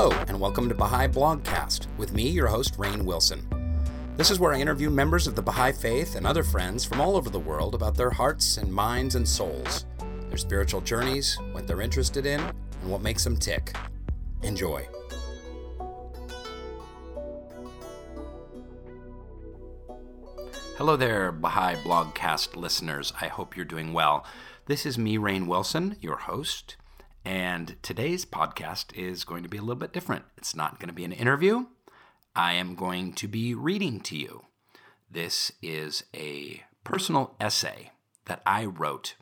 Hello, and welcome to Baha'i Blogcast with me, your host, Rainn Wilson. This is where I interview members of the Baha'i faith and other friends from all over the world about their hearts and minds and souls, their spiritual journeys, what they're interested in, and what makes them tick. Enjoy. Hello there, Baha'i Blogcast listeners. I hope you're doing well. This is me, Rainn Wilson, your host. And today's podcast is going to be a little bit different. It's not going to be an interview. I am going to be reading to you. This is a personal essay that I wrote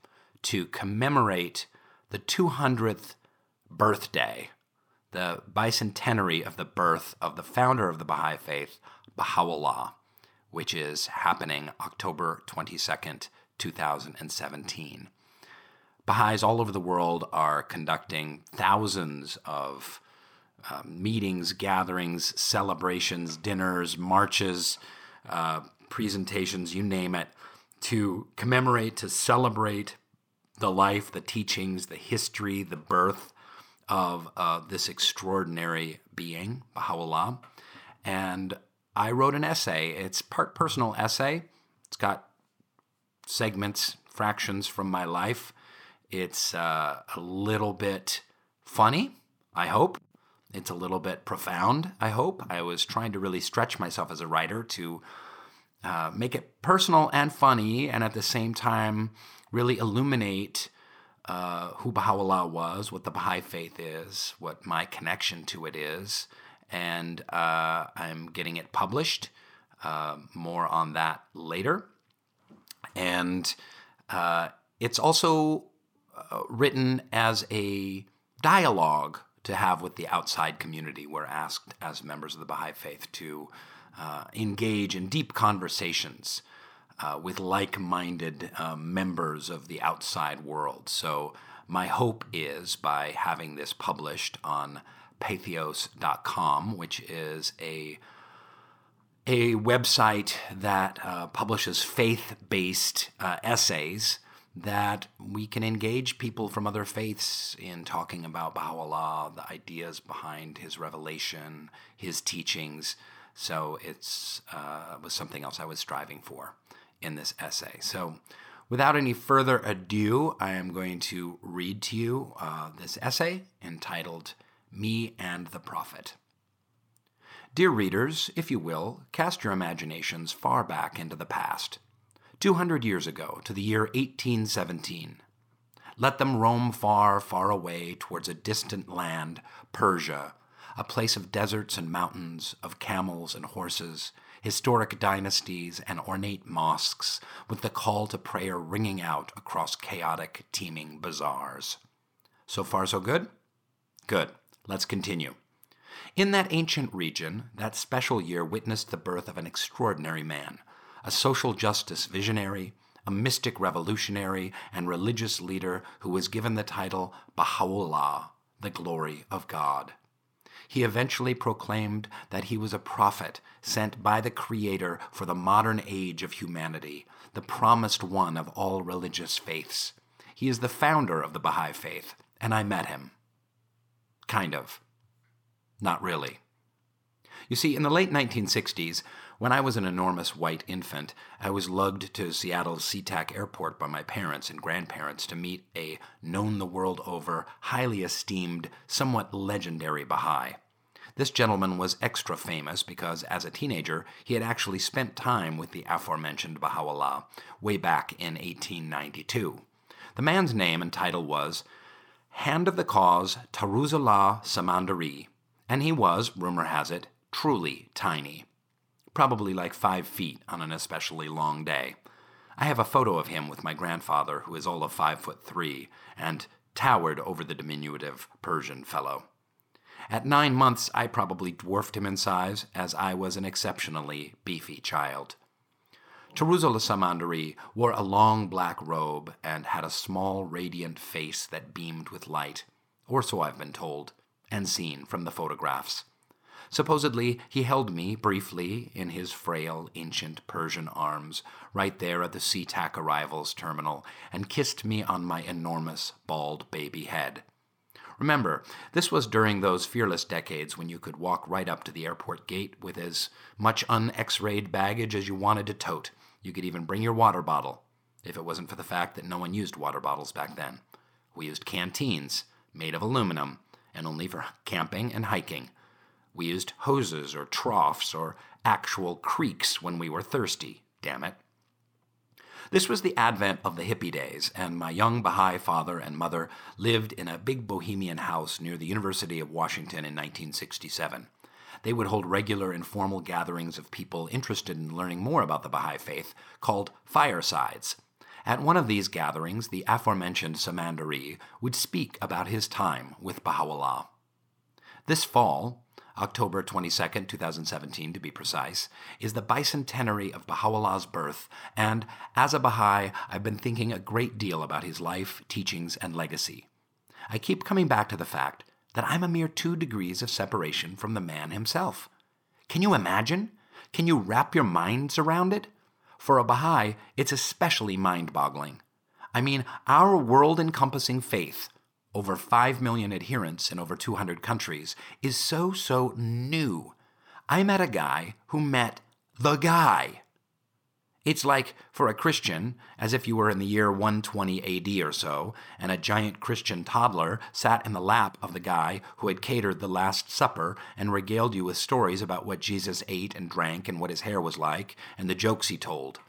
to commemorate the 200th birthday, the bicentenary of the birth of the founder of the Baha'i Faith, Baha'u'llah, which is happening October 22nd, 2017. Baha'is all over the world are conducting thousands of uh, meetings, gatherings, celebrations, dinners, marches, uh, presentations, you name it, to commemorate, to celebrate the life, the teachings, the history, the birth of uh, this extraordinary being, Baha'u'llah. And I wrote an essay. It's part personal essay. It's got segments, fractions from my life. It's uh, a little bit funny, I hope. It's a little bit profound, I hope. I was trying to really stretch myself as a writer to uh, make it personal and funny, and at the same time, really illuminate uh, who Baha'u'llah was, what the Baha'i faith is, what my connection to it is. And uh, I'm getting it published. Uh, more on that later. And uh, it's also uh, written as a dialogue to have with the outside community. We're asked as members of the Baha'i Faith to uh, engage in deep conversations uh, with like minded uh, members of the outside world. So, my hope is by having this published on patheos.com, which is a a website that uh, publishes faith based uh, essays that we can engage people from other faiths in talking about Baha'u'llah, the ideas behind his revelation, his teachings. So it's uh, was something else I was striving for in this essay. So without any further ado, I am going to read to you uh, this essay entitled Me and the Prophet. Dear readers, if you will, cast your imaginations far back into the past 200 years ago to the year 1817. Let them roam far, far away towards a distant land, Persia, a place of deserts and mountains, of camels and horses, historic dynasties and ornate mosques, with the call to prayer ringing out across chaotic, teeming bazaars. So far, so good? Good. Let's continue. In that ancient region, that special year witnessed the birth of an extraordinary man, a social justice visionary, a mystic revolutionary, and religious leader who was given the title Baha'u'llah, the glory of God. He eventually proclaimed that he was a prophet sent by the Creator for the modern age of humanity, the promised one of all religious faiths. He is the founder of the Baha'i Faith, and I met him. Kind of. Not really. You see, in the late 1960s, when I was an enormous white infant, I was lugged to Seattle's SeaTac Airport by my parents and grandparents to meet a known the world over, highly esteemed, somewhat legendary Baha'i. This gentleman was extra famous because, as a teenager, he had actually spent time with the aforementioned Baha'u'llah way back in 1892. The man's name and title was Hand of the Cause Tarazu'llah Samandari, and he was, rumor has it, truly tiny probably like five feet on an especially long day. I have a photo of him with my grandfather, who is all of five foot three, and towered over the diminutive Persian fellow. At nine months, I probably dwarfed him in size, as I was an exceptionally beefy child. Tarazu'llah Samandari wore a long black robe and had a small, radiant face that beamed with light, or so I've been told, and seen from the photographs. Supposedly, he held me briefly in his frail, ancient Persian arms, right there at the SeaTac arrivals terminal, and kissed me on my enormous, bald baby head. Remember, this was during those fearless decades when you could walk right up to the airport gate with as much un X rayed baggage as you wanted to tote. You could even bring your water bottle, if it wasn't for the fact that no one used water bottles back then. We used canteens, made of aluminum, and only for camping and hiking. We used hoses or troughs or actual creeks when we were thirsty, damn it. This was the advent of the hippie days, and my young Baha'i father and mother lived in a big bohemian house near the University of Washington in 1967. They would hold regular informal gatherings of people interested in learning more about the Baha'i faith called firesides. At one of these gatherings, the aforementioned Samandari would speak about his time with Baha'u'llah. This fall, October 22, 2017 to be precise, is the bicentenary of Baha'u'llah's birth, and as a Baha'i, I've been thinking a great deal about his life, teachings, and legacy. I keep coming back to the fact that I'm a mere two degrees of separation from the man himself. Can you imagine? Can you wrap your minds around it? For a Baha'i, it's especially mind boggling. I mean, our world encompassing faith over 5 million adherents in over 200 countries, is so, so new. I met a guy who met the guy. It's like, for a Christian, as if you were in the year 120 AD or so, and a giant Christian toddler sat in the lap of the guy who had catered the Last Supper and regaled you with stories about what Jesus ate and drank and what his hair was like and the jokes he told.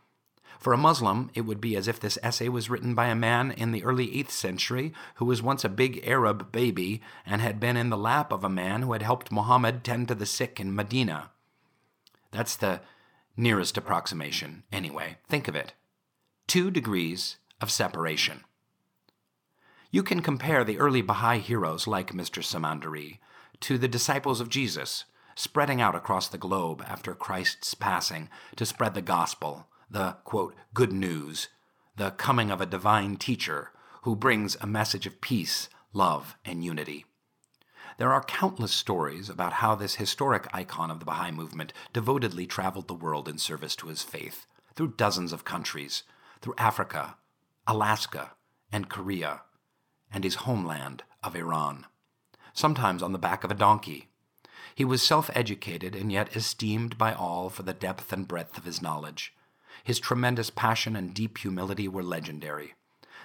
For a Muslim, it would be as if this essay was written by a man in the early 8th century who was once a big Arab baby and had been in the lap of a man who had helped Muhammad tend to the sick in Medina. That's the nearest approximation, anyway. Think of it two degrees of separation. You can compare the early Baha'i heroes like Mr. Samandari to the disciples of Jesus, spreading out across the globe after Christ's passing to spread the gospel the quote, good news, the coming of a divine teacher who brings a message of peace, love, and unity. There are countless stories about how this historic icon of the Baha'i movement devotedly traveled the world in service to his faith, through dozens of countries, through Africa, Alaska, and Korea, and his homeland of Iran, sometimes on the back of a donkey. He was self educated and yet esteemed by all for the depth and breadth of his knowledge. His tremendous passion and deep humility were legendary.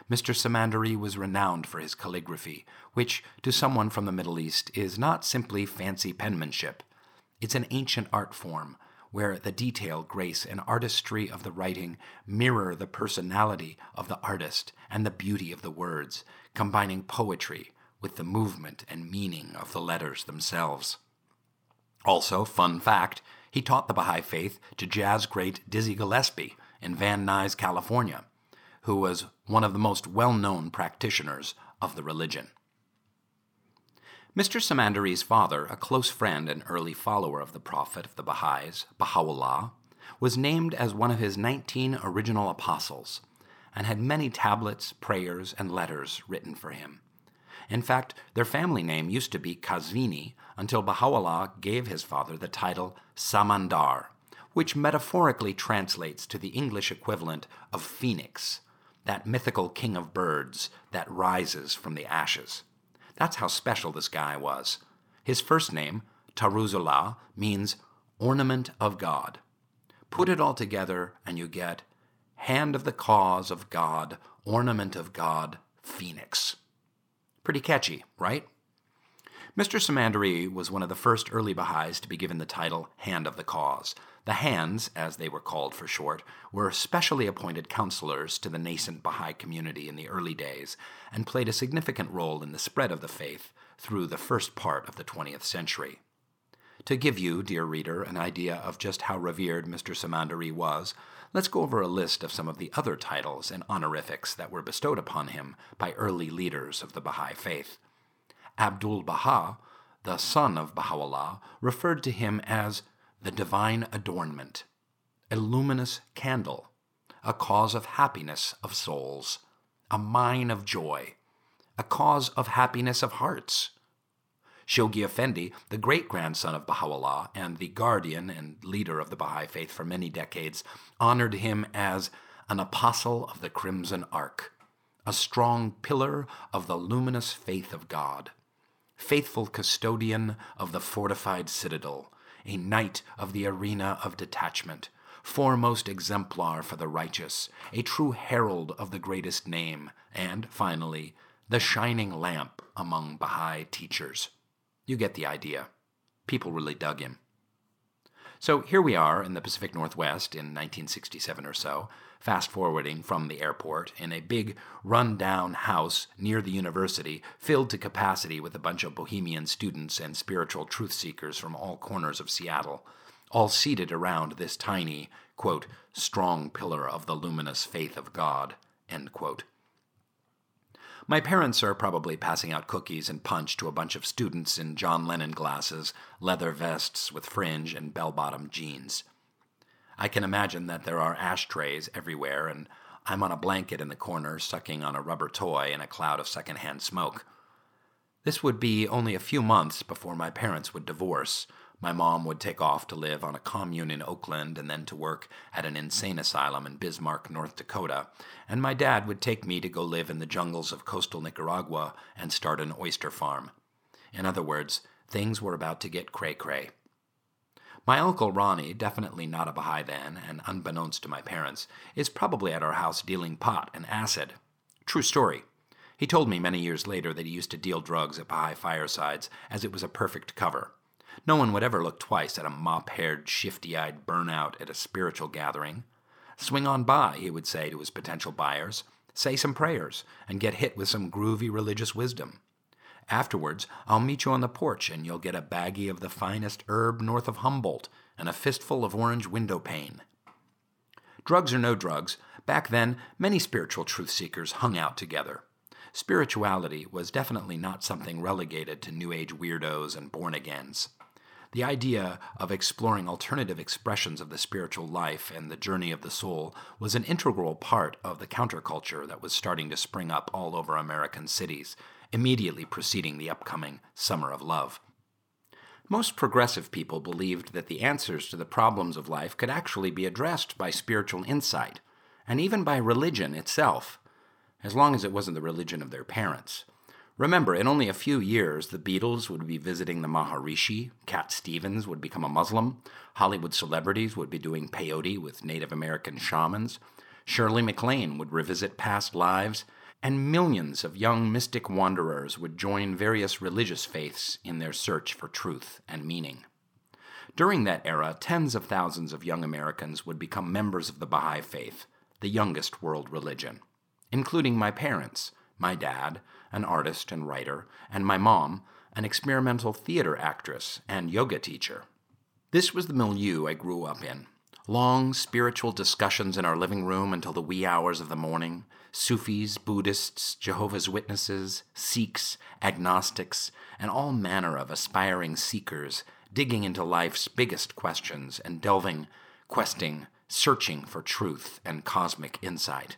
Mr. Samandari was renowned for his calligraphy, which, to someone from the Middle East, is not simply fancy penmanship. It's an ancient art form where the detail, grace, and artistry of the writing mirror the personality of the artist and the beauty of the words, combining poetry with the movement and meaning of the letters themselves. Also, fun fact, he taught the Baha'i faith to jazz great Dizzy Gillespie in Van Nuys, California, who was one of the most well known practitioners of the religion. Mr. Samandari's father, a close friend and early follower of the Prophet of the Baha'is, Baha'u'llah, was named as one of his 19 original apostles and had many tablets, prayers, and letters written for him. In fact, their family name used to be Kazvini until Baha'u'llah gave his father the title Samandar, which metaphorically translates to the English equivalent of phoenix, that mythical king of birds that rises from the ashes. That's how special this guy was. His first name, Tarazu'llah, means ornament of God. Put it all together and you get hand of the cause of God, ornament of God, phoenix. Pretty catchy, right? Mr. Samandari was one of the first early Baha'is to be given the title Hand of the Cause. The Hands, as they were called for short, were specially appointed counselors to the nascent Baha'i community in the early days and played a significant role in the spread of the faith through the first part of the 20th century. To give you, dear reader, an idea of just how revered Mr. Samandari was, let's go over a list of some of the other titles and honorifics that were bestowed upon him by early leaders of the Baha'i faith. Abdul Baha, the son of Baha'u'llah, referred to him as the divine adornment, a luminous candle, a cause of happiness of souls, a mine of joy, a cause of happiness of hearts, Shoghi Effendi, the great grandson of Baha'u'llah and the guardian and leader of the Baha'i faith for many decades, honored him as an apostle of the Crimson Ark, a strong pillar of the luminous faith of God, faithful custodian of the fortified citadel, a knight of the arena of detachment, foremost exemplar for the righteous, a true herald of the greatest name, and, finally, the shining lamp among Baha'i teachers. You get the idea. People really dug him. So here we are in the Pacific Northwest in 1967 or so, fast forwarding from the airport in a big run-down house near the university filled to capacity with a bunch of bohemian students and spiritual truth seekers from all corners of Seattle, all seated around this tiny, quote, strong pillar of the luminous faith of God, end quote. My parents are probably passing out cookies and punch to a bunch of students in John Lennon glasses, leather vests with fringe, and bell bottom jeans. I can imagine that there are ashtrays everywhere, and I'm on a blanket in the corner, sucking on a rubber toy in a cloud of secondhand smoke. This would be only a few months before my parents would divorce, my mom would take off to live on a commune in Oakland and then to work at an insane asylum in Bismarck, North Dakota, and my dad would take me to go live in the jungles of coastal Nicaragua and start an oyster farm. In other words, things were about to get cray cray. My uncle Ronnie, definitely not a Baha'i then, and unbeknownst to my parents, is probably at our house dealing pot and acid. True story. He told me many years later that he used to deal drugs at Baha'i firesides as it was a perfect cover. No one would ever look twice at a mop haired, shifty eyed burnout at a spiritual gathering. Swing on by, he would say to his potential buyers, say some prayers, and get hit with some groovy religious wisdom. Afterwards, I'll meet you on the porch and you'll get a baggie of the finest herb north of Humboldt and a fistful of orange window pane. Drugs or no drugs, back then many spiritual truth seekers hung out together. Spirituality was definitely not something relegated to New Age weirdos and born agains. The idea of exploring alternative expressions of the spiritual life and the journey of the soul was an integral part of the counterculture that was starting to spring up all over American cities, immediately preceding the upcoming Summer of Love. Most progressive people believed that the answers to the problems of life could actually be addressed by spiritual insight, and even by religion itself, as long as it wasn't the religion of their parents. Remember, in only a few years, the Beatles would be visiting the Maharishi, Cat Stevens would become a Muslim, Hollywood celebrities would be doing peyote with Native American shamans, Shirley MacLaine would revisit past lives, and millions of young mystic wanderers would join various religious faiths in their search for truth and meaning. During that era, tens of thousands of young Americans would become members of the Baha'i Faith, the youngest world religion, including my parents, my dad, an artist and writer, and my mom, an experimental theater actress and yoga teacher. This was the milieu I grew up in. Long spiritual discussions in our living room until the wee hours of the morning. Sufis, Buddhists, Jehovah's Witnesses, Sikhs, agnostics, and all manner of aspiring seekers digging into life's biggest questions and delving, questing, searching for truth and cosmic insight.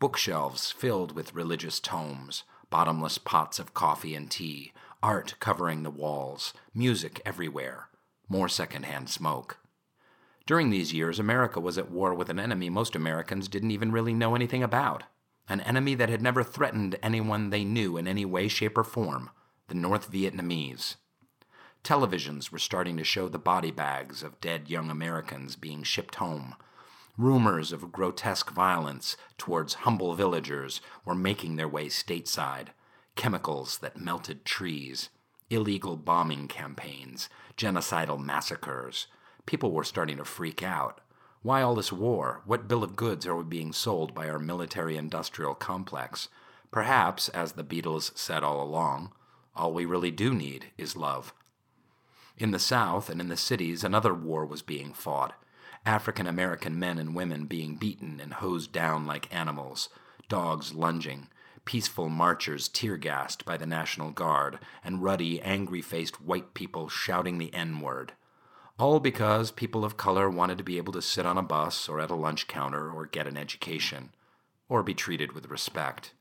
Bookshelves filled with religious tomes, bottomless pots of coffee and tea, art covering the walls, music everywhere, more secondhand smoke. During these years, America was at war with an enemy most Americans didn't even really know anything about, an enemy that had never threatened anyone they knew in any way, shape, or form the North Vietnamese. Televisions were starting to show the body bags of dead young Americans being shipped home. Rumors of grotesque violence towards humble villagers were making their way stateside. Chemicals that melted trees, illegal bombing campaigns, genocidal massacres. People were starting to freak out. Why all this war? What bill of goods are we being sold by our military industrial complex? Perhaps, as the Beatles said all along, all we really do need is love. In the South and in the cities, another war was being fought African American men and women being beaten and hosed down like animals, dogs lunging, peaceful marchers tear gassed by the National Guard, and ruddy, angry faced white people shouting the N word. All because people of color wanted to be able to sit on a bus or at a lunch counter or get an education, or be treated with respect.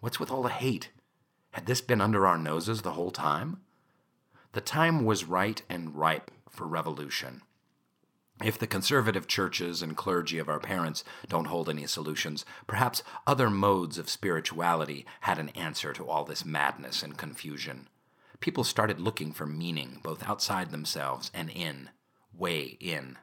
What's with all the hate? Had this been under our noses the whole time? The time was right and ripe for revolution. If the conservative churches and clergy of our parents don't hold any solutions, perhaps other modes of spirituality had an answer to all this madness and confusion. people started looking for meaning both outside themselves and in, way in.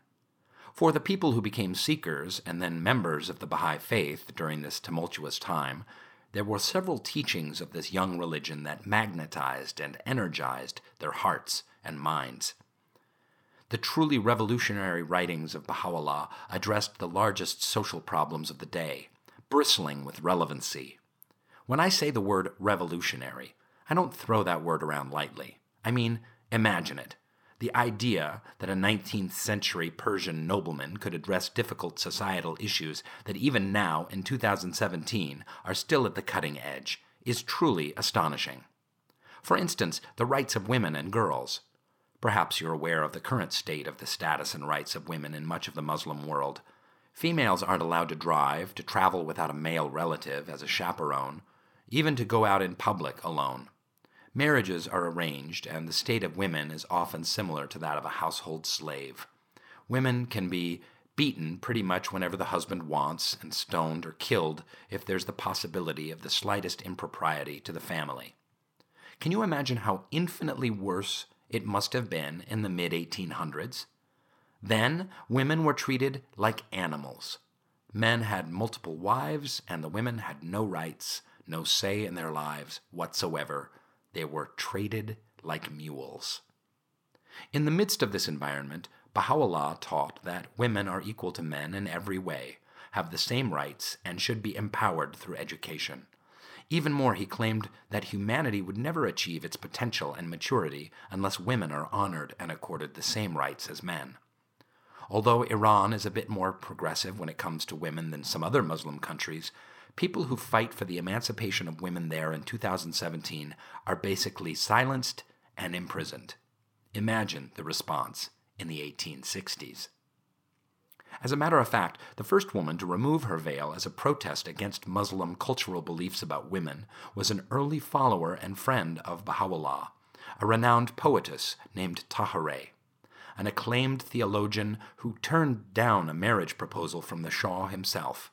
For the people who became seekers and then members of the Baha'i faith during this tumultuous time, there were several teachings of this young religion that magnetized and energized their hearts and minds. The truly revolutionary writings of Baha'u'llah addressed the largest social problems of the day, bristling with relevancy. When I say the word revolutionary, I don't throw that word around lightly. I mean, imagine it. The idea that a 19th century Persian nobleman could address difficult societal issues that even now, in 2017, are still at the cutting edge is truly astonishing. For instance, the rights of women and girls. Perhaps you're aware of the current state of the status and rights of women in much of the Muslim world. Females aren't allowed to drive, to travel without a male relative as a chaperone, even to go out in public alone. Marriages are arranged, and the state of women is often similar to that of a household slave. Women can be beaten pretty much whenever the husband wants, and stoned or killed if there's the possibility of the slightest impropriety to the family. Can you imagine how infinitely worse it must have been in the mid 1800s? Then, women were treated like animals. Men had multiple wives, and the women had no rights, no say in their lives whatsoever, they were traded like mules. In the midst of this environment, Baha'u'llah taught that women are equal to men in every way, have the same rights, and should be empowered through education. Even more, he claimed that humanity would never achieve its potential and maturity unless women are honored and accorded the same rights as men. Although Iran is a bit more progressive when it comes to women than some other Muslim countries, people who fight for the emancipation of women there in 2017 are basically silenced and imprisoned. Imagine the response in the 1860s. As a matter of fact, the first woman to remove her veil as a protest against Muslim cultural beliefs about women was an early follower and friend of Baha'u'llah, a renowned poetess named Tahereh, an acclaimed theologian who turned down a marriage proposal from the Shah himself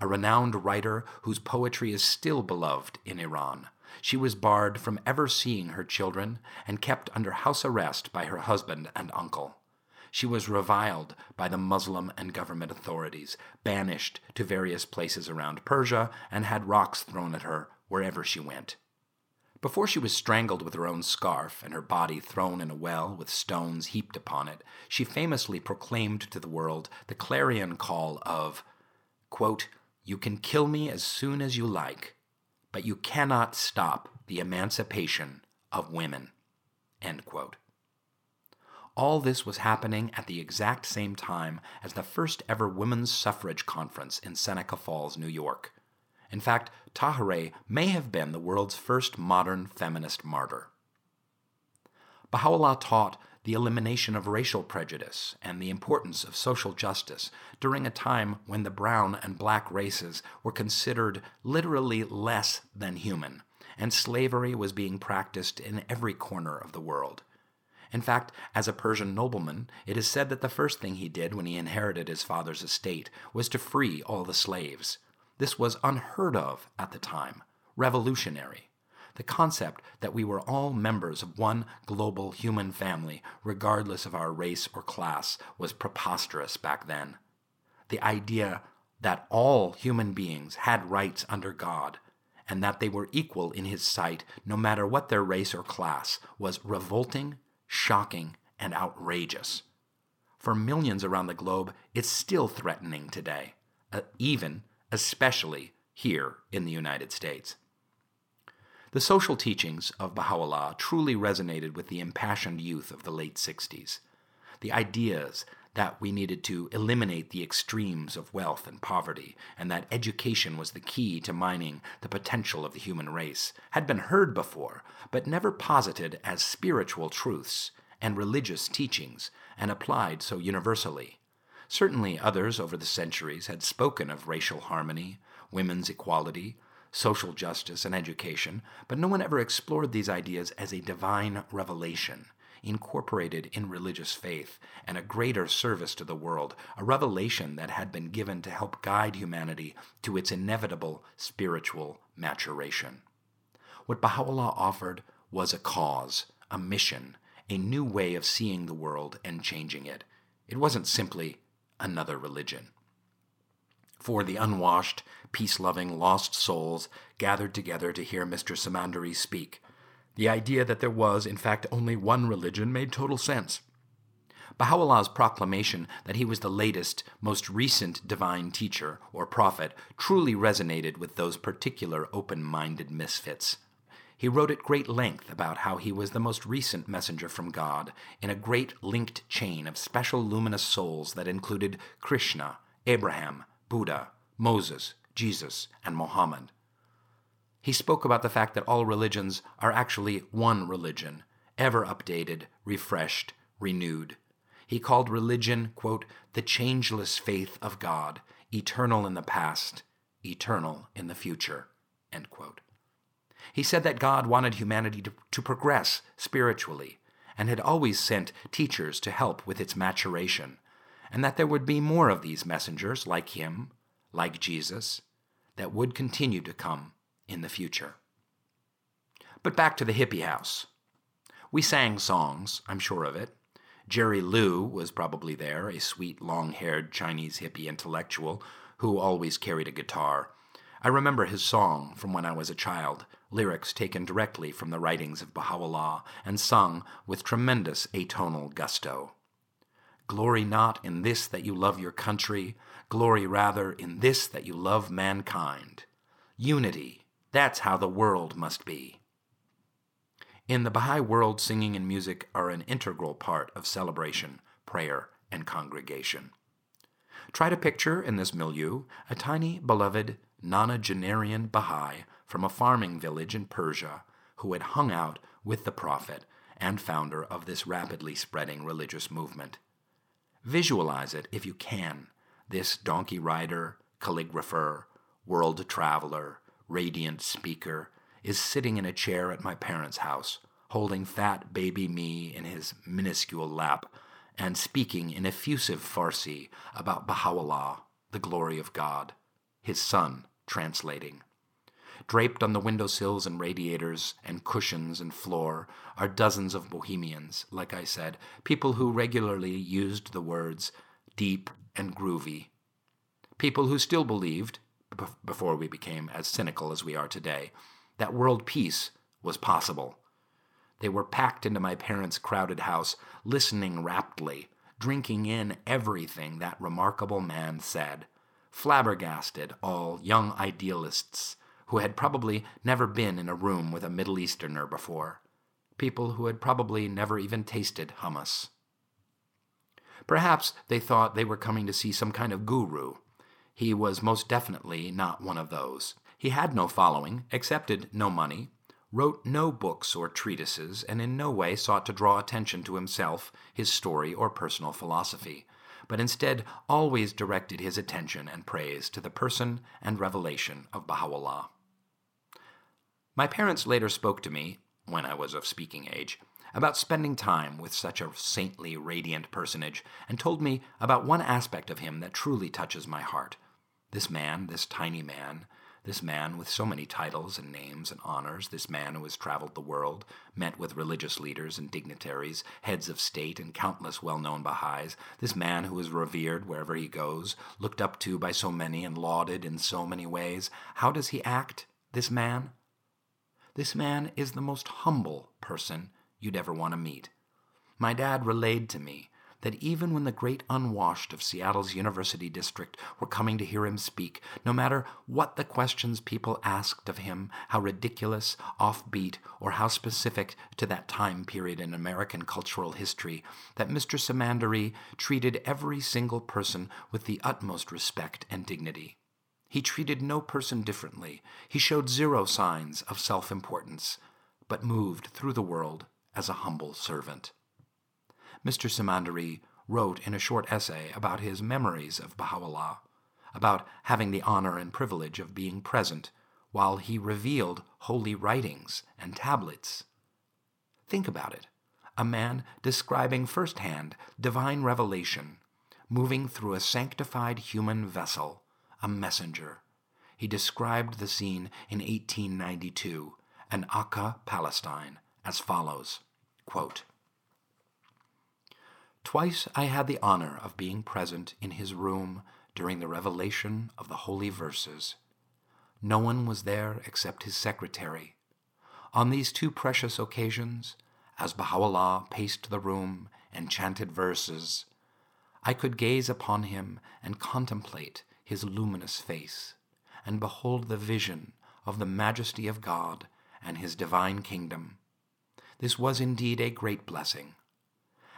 a renowned writer whose poetry is still beloved in Iran. She was barred from ever seeing her children and kept under house arrest by her husband and uncle. She was reviled by the Muslim and government authorities, banished to various places around Persia, and had rocks thrown at her wherever she went. Before she was strangled with her own scarf and her body thrown in a well with stones heaped upon it, she famously proclaimed to the world the clarion call of, quote, you can kill me as soon as you like, but you cannot stop the emancipation of women. All this was happening at the exact same time as the first ever women's suffrage conference in Seneca Falls, New York. In fact, Tahereh may have been the world's first modern feminist martyr. Baha'u'llah taught the elimination of racial prejudice and the importance of social justice during a time when the brown and black races were considered literally less than human, and slavery was being practiced in every corner of the world. In fact, as a Persian nobleman, it is said that the first thing he did when he inherited his father's estate was to free all the slaves. This was unheard of at the time, revolutionary. The concept that we were all members of one global human family, regardless of our race or class, was preposterous back then. The idea that all human beings had rights under God and that they were equal in His sight, no matter what their race or class, was revolting, shocking, and outrageous. For millions around the globe, it's still threatening today, uh, even, especially here in the United States. The social teachings of Baha'u'llah truly resonated with the impassioned youth of the late 60s. The ideas that we needed to eliminate the extremes of wealth and poverty, and that education was the key to mining the potential of the human race, had been heard before, but never posited as spiritual truths and religious teachings and applied so universally. Certainly others over the centuries had spoken of racial harmony, women's equality, social justice, and education, but no one ever explored these ideas as a divine revelation incorporated in religious faith and a greater service to the world, a revelation that had been given to help guide humanity to its inevitable spiritual maturation. What Baha'u'llah offered was a cause, a mission, a new way of seeing the world and changing it. It wasn't simply another religion. For the unwashed, peace loving, lost souls gathered together to hear Mr. Samandari speak, the idea that there was, in fact, only one religion made total sense. Baha'u'llah's proclamation that he was the latest, most recent divine teacher or prophet truly resonated with those particular open minded misfits. He wrote at great length about how he was the most recent messenger from God in a great linked chain of special luminous souls that included Krishna, Abraham, Buddha, Moses, Jesus, and Mohammed. He spoke about the fact that all religions are actually one religion, ever updated, refreshed, renewed. He called religion, quote, the changeless faith of God, eternal in the past, eternal in the future, end quote. He said that God wanted humanity to, to progress spiritually and had always sent teachers to help with its maturation, and that there would be more of these messengers like him, like Jesus, that would continue to come in the future. But back to the hippie house. We sang songs, I'm sure of it. Jerry Liu was probably there, a sweet, long haired Chinese hippie intellectual who always carried a guitar. I remember his song from when I was a child, lyrics taken directly from the writings of Baha'u'llah and sung with tremendous atonal gusto. Glory not in this that you love your country, glory rather in this that you love mankind. Unity, that's how the world must be. In the Baha'i world, singing and music are an integral part of celebration, prayer, and congregation. Try to picture in this milieu a tiny, beloved, nonagenarian Baha'i from a farming village in Persia who had hung out with the Prophet and founder of this rapidly spreading religious movement. Visualize it if you can this donkey rider, calligrapher, world traveler, radiant speaker, is sitting in a chair at my parents' house, holding fat baby me in his minuscule lap, and speaking in effusive Farsi about Baha'u'llah, the glory of God, his son translating. Draped on the windowsills and radiators and cushions and floor are dozens of bohemians, like I said, people who regularly used the words deep and groovy. People who still believed, before we became as cynical as we are today, that world peace was possible. They were packed into my parents' crowded house, listening raptly, drinking in everything that remarkable man said, flabbergasted all young idealists who had probably never been in a room with a Middle Easterner before, people who had probably never even tasted hummus. Perhaps they thought they were coming to see some kind of guru, he was most definitely not one of those. He had no following, accepted no money, wrote no books or treatises, and in no way sought to draw attention to himself, his story, or personal philosophy, but instead always directed his attention and praise to the person and revelation of Baha'u'llah. My parents later spoke to me, when I was of speaking age, about spending time with such a saintly, radiant personage, and told me about one aspect of him that truly touches my heart this man, this tiny man, this man with so many titles and names and honors, this man who has traveled the world, met with religious leaders and dignitaries, heads of state, and countless well known Baha'is, this man who is revered wherever he goes, looked up to by so many and lauded in so many ways, how does he act, this man? This man is the most humble person you'd ever want to meet. My dad relayed to me that even when the great unwashed of Seattle's University District were coming to hear him speak, no matter what the questions people asked of him, how ridiculous, offbeat, or how specific to that time period in American cultural history, that Mr. Samandari treated every single person with the utmost respect and dignity. He treated no person differently. He showed zero signs of self importance, but moved through the world as a humble servant. Mr. Samandari wrote in a short essay about his memories of Baha'u'llah, about having the honor and privilege of being present while he revealed holy writings and tablets. Think about it a man describing firsthand divine revelation, moving through a sanctified human vessel, a messenger. He described the scene in 1892, in Akka, Palestine, as follows quote, Twice I had the honor of being present in his room during the revelation of the holy verses. No one was there except his secretary. On these two precious occasions, as Baha'u'llah paced the room and chanted verses, I could gaze upon him and contemplate his luminous face, and behold the vision of the majesty of God and his divine kingdom. This was indeed a great blessing.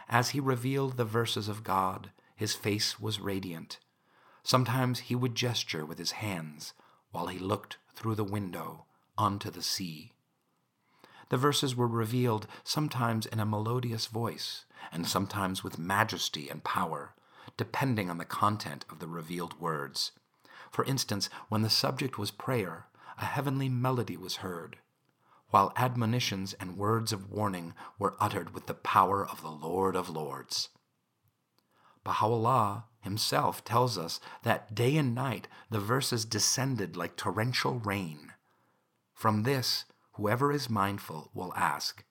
As he revealed the verses of God, his face was radiant. Sometimes he would gesture with his hands while he looked through the window onto the sea. The verses were revealed sometimes in a melodious voice, and sometimes with majesty and power, depending on the content of the revealed words. For instance, when the subject was prayer, a heavenly melody was heard, while admonitions and words of warning were uttered with the power of the Lord of Lords. Baha'u'llah himself tells us that day and night the verses descended like torrential rain. From this, whoever is mindful will ask,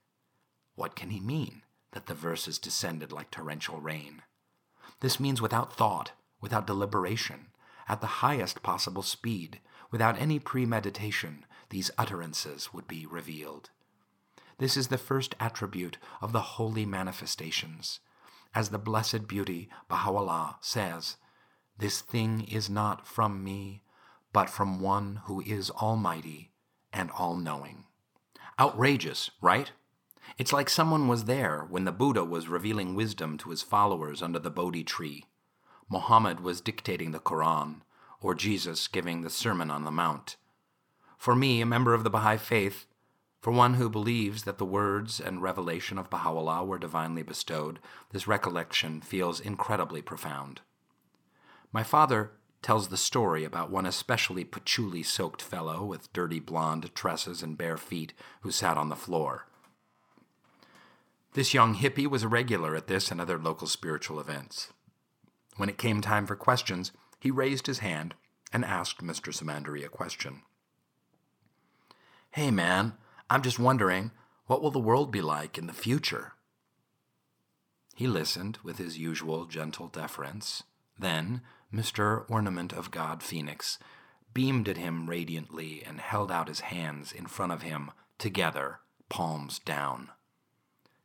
What can he mean that the verses descended like torrential rain? This means without thought, without deliberation, at the highest possible speed, without any premeditation, these utterances would be revealed. This is the first attribute of the holy manifestations. As the Blessed Beauty Baha'u'llah says, This thing is not from me, but from one who is almighty and all knowing. Outrageous, right? It's like someone was there when the Buddha was revealing wisdom to his followers under the Bodhi tree. Muhammad was dictating the Quran, or Jesus giving the Sermon on the Mount. For me, a member of the Baha'i faith, for one who believes that the words and revelation of Baha'u'llah were divinely bestowed, this recollection feels incredibly profound. My father tells the story about one especially patchouli soaked fellow with dirty blonde tresses and bare feet who sat on the floor. This young hippie was a regular at this and other local spiritual events. When it came time for questions, he raised his hand and asked Mr. Samandari a question. Hey, man, I'm just wondering, what will the world be like in the future? He listened with his usual gentle deference. Then Mr. Ornament of God Phoenix beamed at him radiantly and held out his hands in front of him, together, palms down.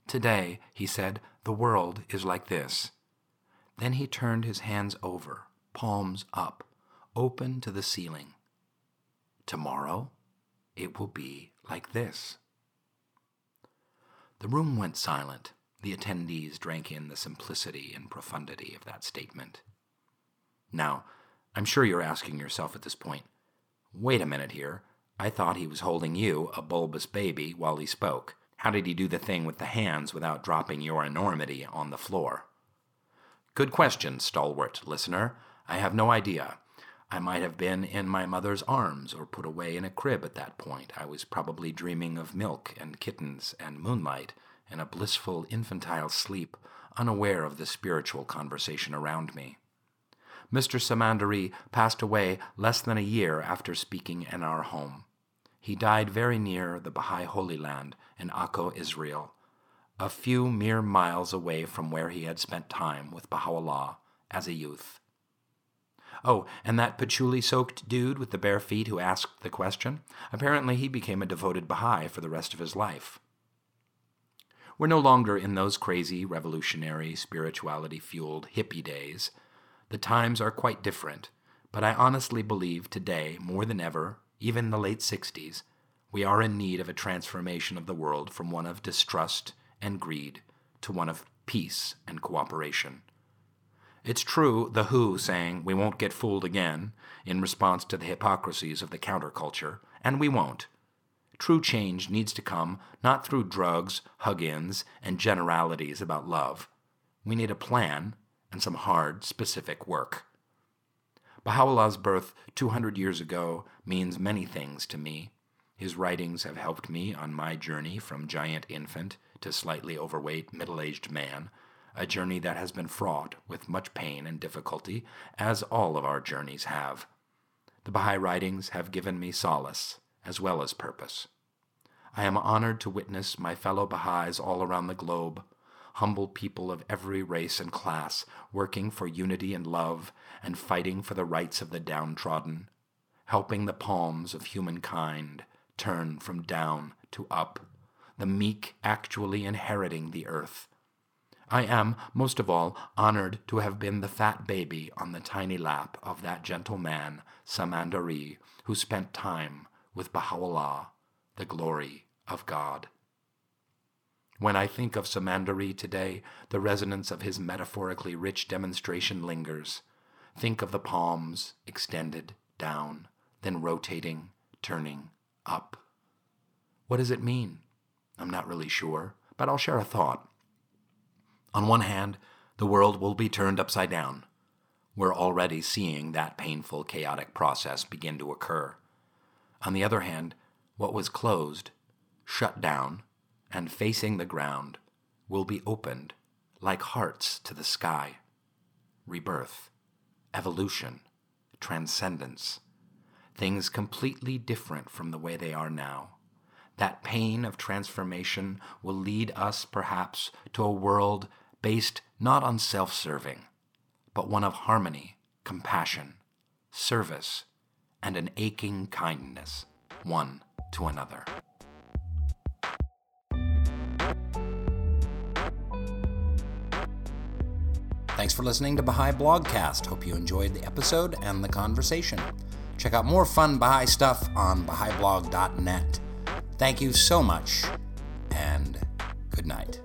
Today, he said, the world is like this. Then he turned his hands over, palms up, open to the ceiling. Tomorrow, it will be like this. The room went silent. The attendees drank in the simplicity and profundity of that statement. Now, I'm sure you're asking yourself at this point wait a minute here. I thought he was holding you, a bulbous baby, while he spoke. How did he do the thing with the hands without dropping your enormity on the floor? Good question, stalwart listener. I have no idea. I might have been in my mother's arms or put away in a crib at that point. I was probably dreaming of milk and kittens and moonlight and a blissful infantile sleep, unaware of the spiritual conversation around me. Mr. Samandari passed away less than a year after speaking in our home. He died very near the Baha'i Holy Land in Akko, Israel, a few mere miles away from where he had spent time with Baha'u'llah as a youth. Oh, and that patchouli soaked dude with the bare feet who asked the question? Apparently, he became a devoted Baha'i for the rest of his life. We're no longer in those crazy, revolutionary, spirituality fueled hippie days. The times are quite different, but I honestly believe today, more than ever, even in the late 60s, we are in need of a transformation of the world from one of distrust and greed to one of peace and cooperation. It's true, The Who saying, we won't get fooled again, in response to the hypocrisies of the counterculture, and we won't. True change needs to come not through drugs, hug ins, and generalities about love. We need a plan and some hard, specific work. Baha'u'llah's birth 200 years ago means many things to me. His writings have helped me on my journey from giant infant to slightly overweight middle aged man a journey that has been fraught with much pain and difficulty, as all of our journeys have. The Baha'i writings have given me solace as well as purpose. I am honored to witness my fellow Baha'is all around the globe, humble people of every race and class, working for unity and love and fighting for the rights of the downtrodden, helping the palms of humankind turn from down to up, the meek actually inheriting the earth. I am, most of all, honored to have been the fat baby on the tiny lap of that gentle man, Samandari, who spent time with Baha'u'llah, the glory of God. When I think of Samandari today, the resonance of his metaphorically rich demonstration lingers. Think of the palms extended down, then rotating, turning up. What does it mean? I'm not really sure, but I'll share a thought. On one hand, the world will be turned upside down. We're already seeing that painful, chaotic process begin to occur. On the other hand, what was closed, shut down, and facing the ground will be opened like hearts to the sky. Rebirth, evolution, transcendence, things completely different from the way they are now. That pain of transformation will lead us, perhaps, to a world based not on self serving, but one of harmony, compassion, service, and an aching kindness, one to another. Thanks for listening to Baha'i Blogcast. Hope you enjoyed the episode and the conversation. Check out more fun Baha'i stuff on Baha'iBlog.net. Thank you so much, and good night.